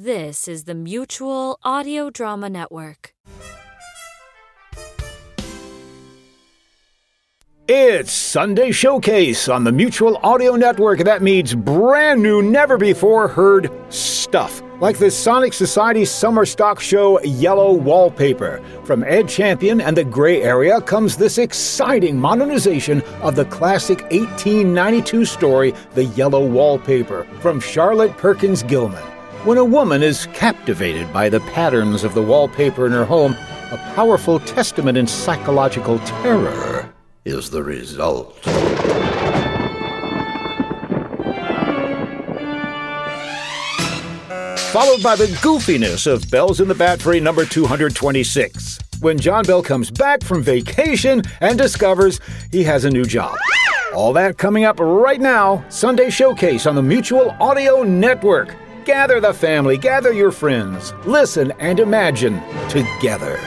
This is the Mutual Audio Drama Network. It's Sunday Showcase on the Mutual Audio Network. That means brand new, never before heard stuff. Like the Sonic Society summer stock show Yellow Wallpaper. From Ed Champion and the Gray Area comes this exciting modernization of the classic 1892 story, The Yellow Wallpaper, from Charlotte Perkins Gilman. When a woman is captivated by the patterns of the wallpaper in her home, a powerful testament in psychological terror is the result. Followed by the goofiness of Bells in the Batfry number 226. When John Bell comes back from vacation and discovers he has a new job. All that coming up right now, Sunday Showcase on the Mutual Audio Network. Gather the family, gather your friends, listen and imagine together.